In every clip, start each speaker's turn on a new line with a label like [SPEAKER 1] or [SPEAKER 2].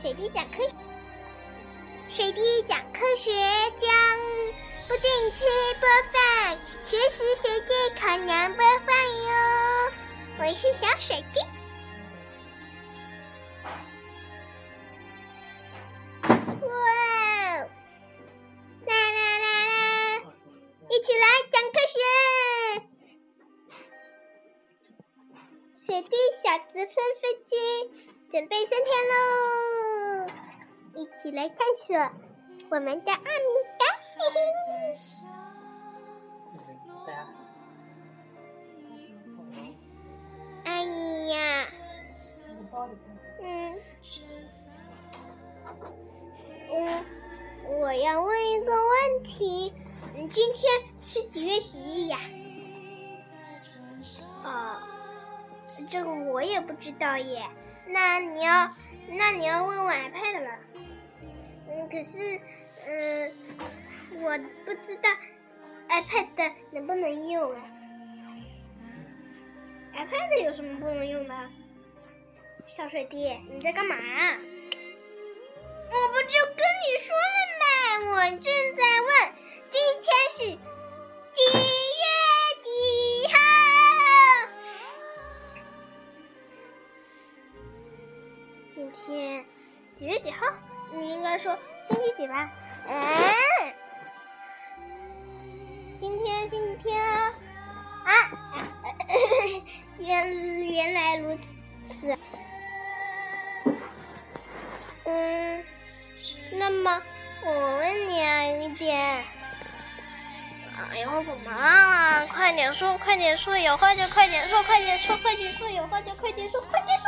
[SPEAKER 1] 水滴讲科学，水滴讲科学将不定期播放，学习学界考量播放哟。我是小水滴。哇！啦啦啦啦！一起来讲科学。水滴小直升飞机准备升天喽！一起来探索我们的阿米达。嘿嘿。阿姨呀，嗯，嗯，我要问一个问题，嗯，今天是几月几日呀？啊，这个我也不知道耶。那你要，那你要问问 iPad 了。嗯，可是，嗯，我不知道 iPad 能不能用啊。iPad 有什么不能用的？小水滴，你在干嘛？我不就跟你说了吗？我正在问，今天是几月几号？今天几月几号？你应该说星期几吧？嗯，今天星期天啊。原原来如此，嗯，那么我问你啊，雨点，哎呦，怎么了？快点说，快点说，有话就快点说，快点说，快点说，有话就快点说，快点说。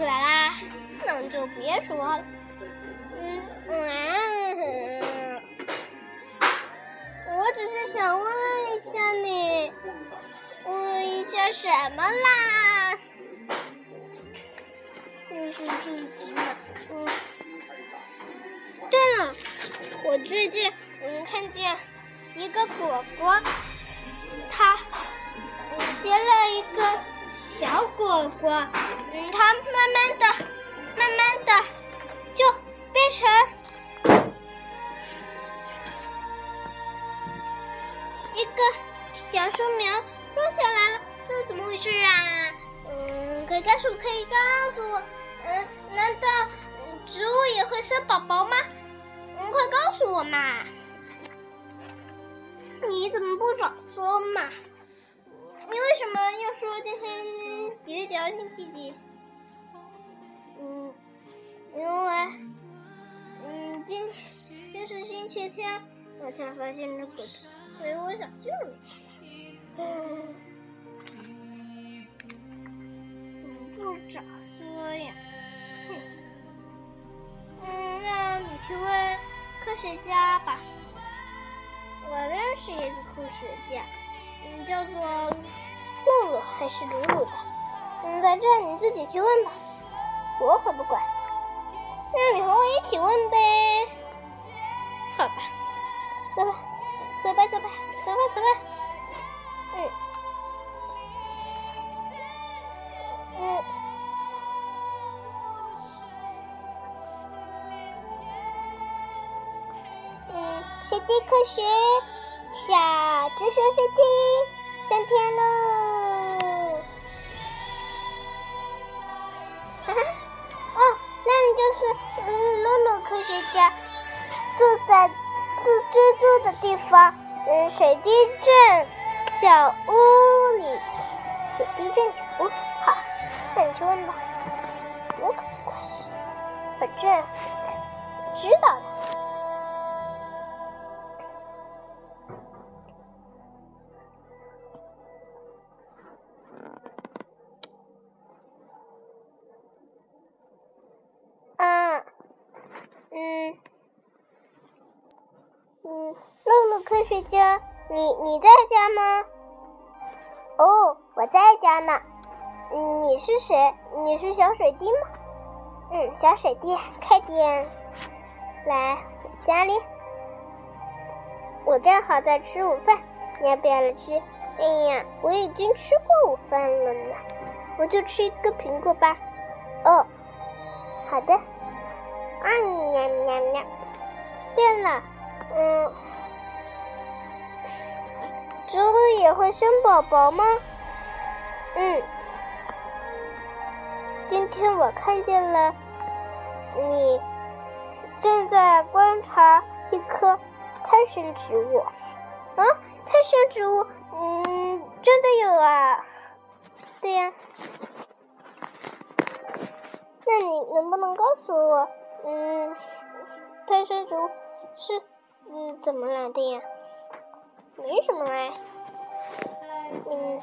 [SPEAKER 1] 出来啦，那我就别说了。嗯嗯，我只是想问一下你，问一下什么啦？你是这急吗？嗯。对了，我最近嗯看见一个果果，他接了一个小果果。嗯，它慢慢的、慢慢的就变成一个小树苗落下来了，这是怎么回事啊？嗯，可以告诉可以告诉我，嗯，难道植物也会生宝宝吗？嗯，快告诉我嘛！你怎么不早说嘛？你为什么要说今天几月几号星期几？嗯，因为，嗯，今天今是星期天，我才发现这个，所以我想记录下来。怎么不早说呀？哼。嗯，那你去问科学家吧。我认识一个科学家。嗯，叫做露露还是鲁鲁的？嗯，反正你自己去问吧，我可不管。那你和我一起问呗？好吧，走吧，走吧，走吧，走吧，走吧。嗯，嗯，嗯，学地科学。小直升飞机上天喽！的地方，嗯，水滴镇小屋里。水滴镇小屋，好，那你去问吧。我可不管，反正知道了。你在家吗？哦，我在家呢。你是谁？你是小水滴吗？嗯，小水滴，快点来我家里。我正好在吃午饭，你要不要来吃？哎呀，我已经吃过午饭了呢，我就吃一个苹果吧。哦，好的。啊喵喵喵！对了，嗯，植物也会生宝宝吗？嗯。今天我看见了你正在观察一棵胎生植物。啊，胎生植物？嗯，真的有啊？对呀。那你能不能告诉我？嗯，胎生植物是嗯怎么来的呀？没什么哎，嗯，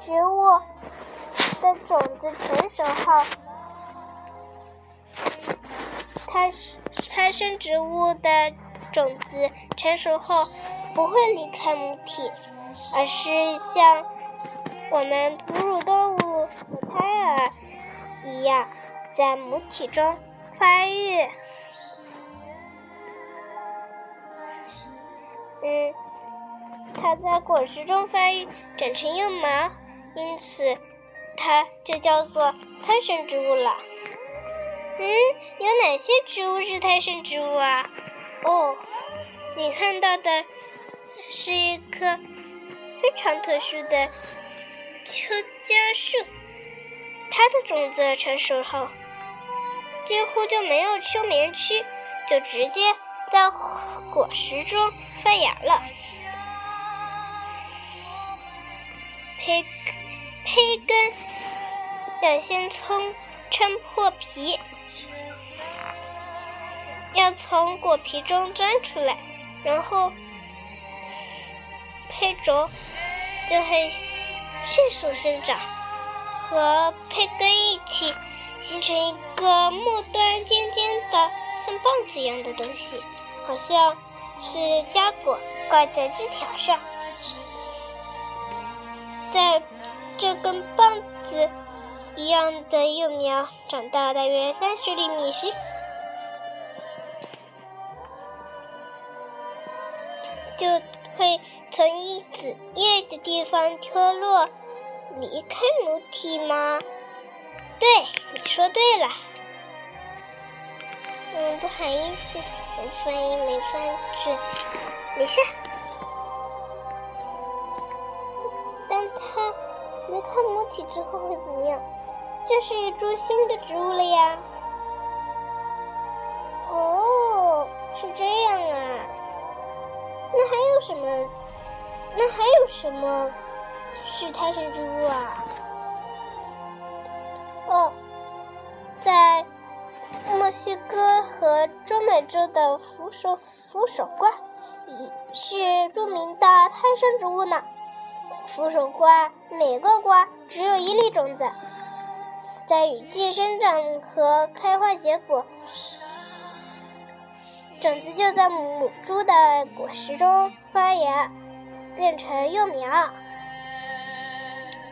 [SPEAKER 1] 植物的种子成熟后，胎胎生植物的种子成熟后不会离开母体，而是像。我们哺乳动物和胎儿一样，在母体中发育。嗯，它在果实中发育，长成幼苗，因此它就叫做胎生植物了。嗯，有哪些植物是胎生植物啊？哦，你看到的是一棵非常特殊的。秋加树，它的种子成熟后，几乎就没有休眠区，就直接在果实中发芽了。胚胚根要先从撑破皮，要从果皮中钻出来，然后胚轴就会。迅速生长，和胚根一起形成一个末端尖尖的像棒子一样的东西，好像是浆果挂在枝条上。在这根棒子一样的幼苗长到大约三十厘米时，就会。从一子叶的地方脱落，离开母体吗？对，你说对了。嗯，不好意思，我翻译没翻准，没事。但它离开母体之后会怎么样？这是一株新的植物了呀。哦，是这样啊。那还有什么？那还有什么是胎生植物啊？西哥和中美洲的扶手扶手瓜是著名的胎生植物呢。扶手瓜每个瓜只有一粒种子，在雨季生长和开花结果，种子就在母株的果实中发芽。变成幼苗。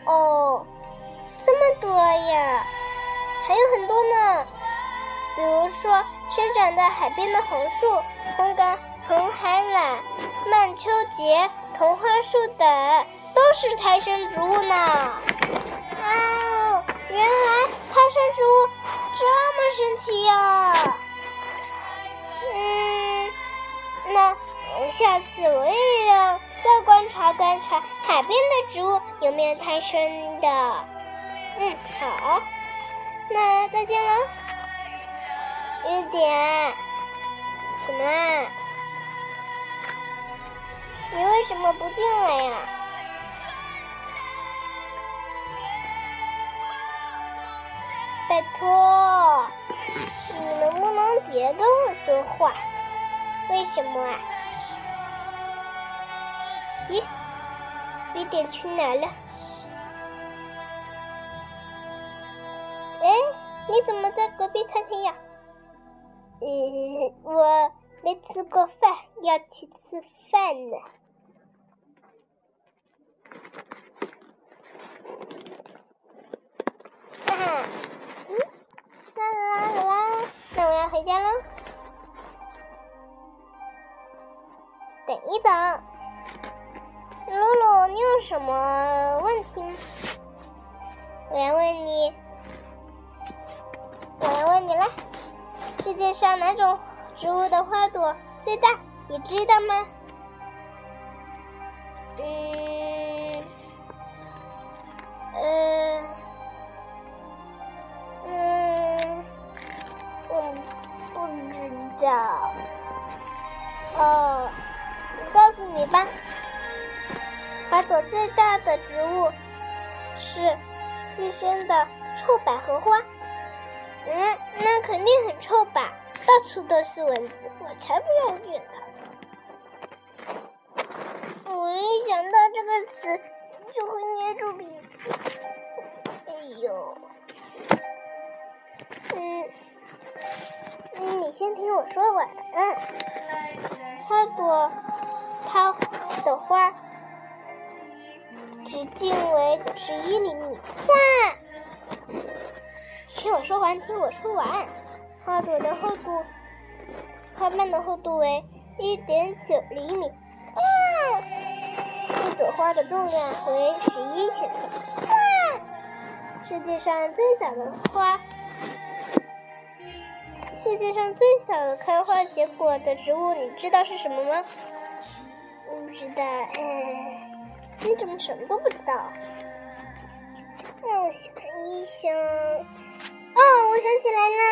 [SPEAKER 1] 哦，这么多呀，还有很多呢。比如说，生长在海边的红树、红干、红海榄、曼秋节、桐花树等，都是胎生植物呢。哦，原来胎生植物这么神奇呀！嗯，那下次我也要。再观察观察海边的植物有没有胎生的。嗯，好，那再见了。雨点，怎么啦？你为什么不进来呀？拜托，你能不能别跟我说话？为什么啊？咦，雨点去哪了？哎，你怎么在隔壁餐厅呀？嗯，我没吃过饭，要去吃饭呢。哈哈，嗯，啦啦啦啦，那我要回家喽。等一等，露露，你有什么问题吗？我要问你，我要问你了，世界上哪种植物的花朵最大？你知道吗？嗯，呃，嗯，我不知道。哦，我告诉你吧，花朵最大的植物是。寄生的臭百合花，嗯，那肯定很臭吧？到处都是蚊子，我才不要见它！我一想到这个词就会捏住鼻子。哎呦，嗯，你先听我说完。花朵它的花。直径为九十一厘米。哇！听我说完，听我说完。花朵的厚度，花瓣的厚度为一点九厘米。哇！一朵花的重量为十一千克。哇！世界上最小的花，世界上最小的开花结果的植物，你知道是什么吗？不知道。哎。你怎么什么都不知道？让我想一想。哦，我想起来了，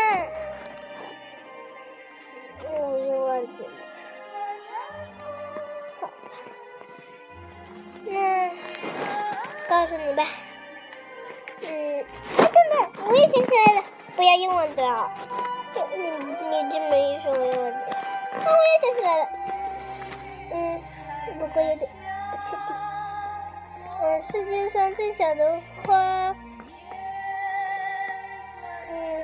[SPEAKER 1] 我又忘记了。好吧，那告诉你吧。嗯，等等，我也想起来了，不要用忘掉。你你这么一说，我又忘记了。啊，我也想起来了。嗯，不过有点不确定。嗯，世界上最小的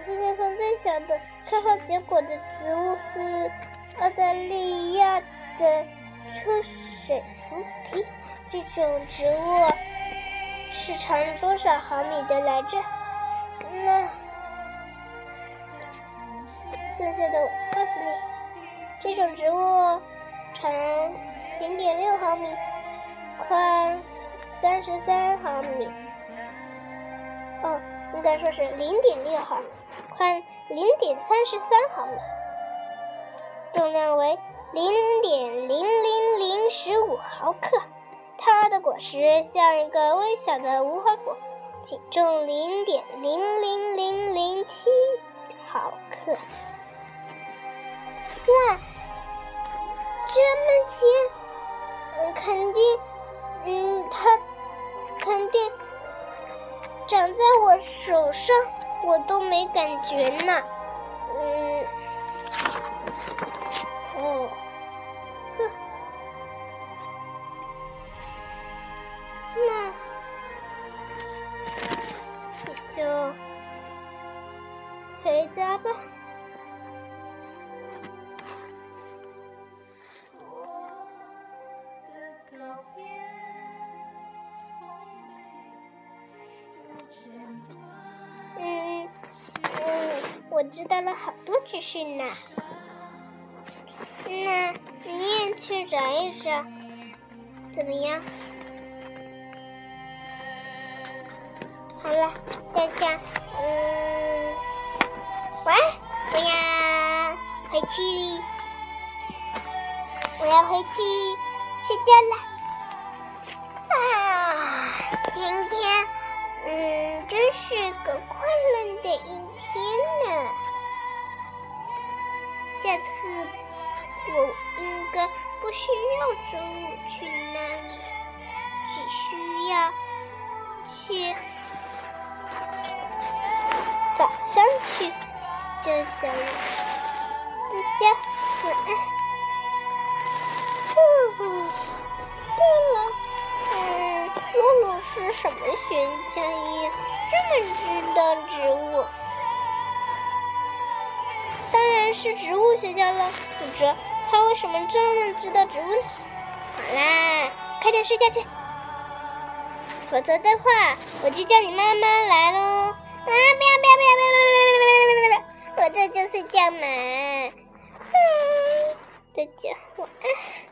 [SPEAKER 1] 世界上最小的开花结果的植物是澳大利亚的秋水浮皮。这种植物是长多少毫米的来着？那剩下的我告诉你，这种植物长零点六毫米，宽。三十三毫米，哦，应该说是零点六毫米，宽零点三十三毫米，重量为零点零零零十五毫克。它的果实像一个微小的无花果，仅重零点零零零零七毫克。哇，这么轻，嗯，肯定，嗯，它。肯定长在我手上，我都没感觉呢。嗯，哦，知道了好多知识呢，那你也去找一找，怎么样？好了，大家，嗯，晚安，我要回去，我要回去睡觉了。啊，今天，嗯，真是个快乐的一天呢。我应该不需要走路去那里，只需要去早上去就行了。大家晚安。嗯，对了，嗯，露露是什么学家呀？这么知道植物？当然。是植物学家了。不知他为什么这么知道植物？好啦，快点睡觉去，否则的话我就叫你妈妈来喽。啊，不要不要不要不要不要不要不要不要！我这就睡觉嘛。嗯，大家晚安。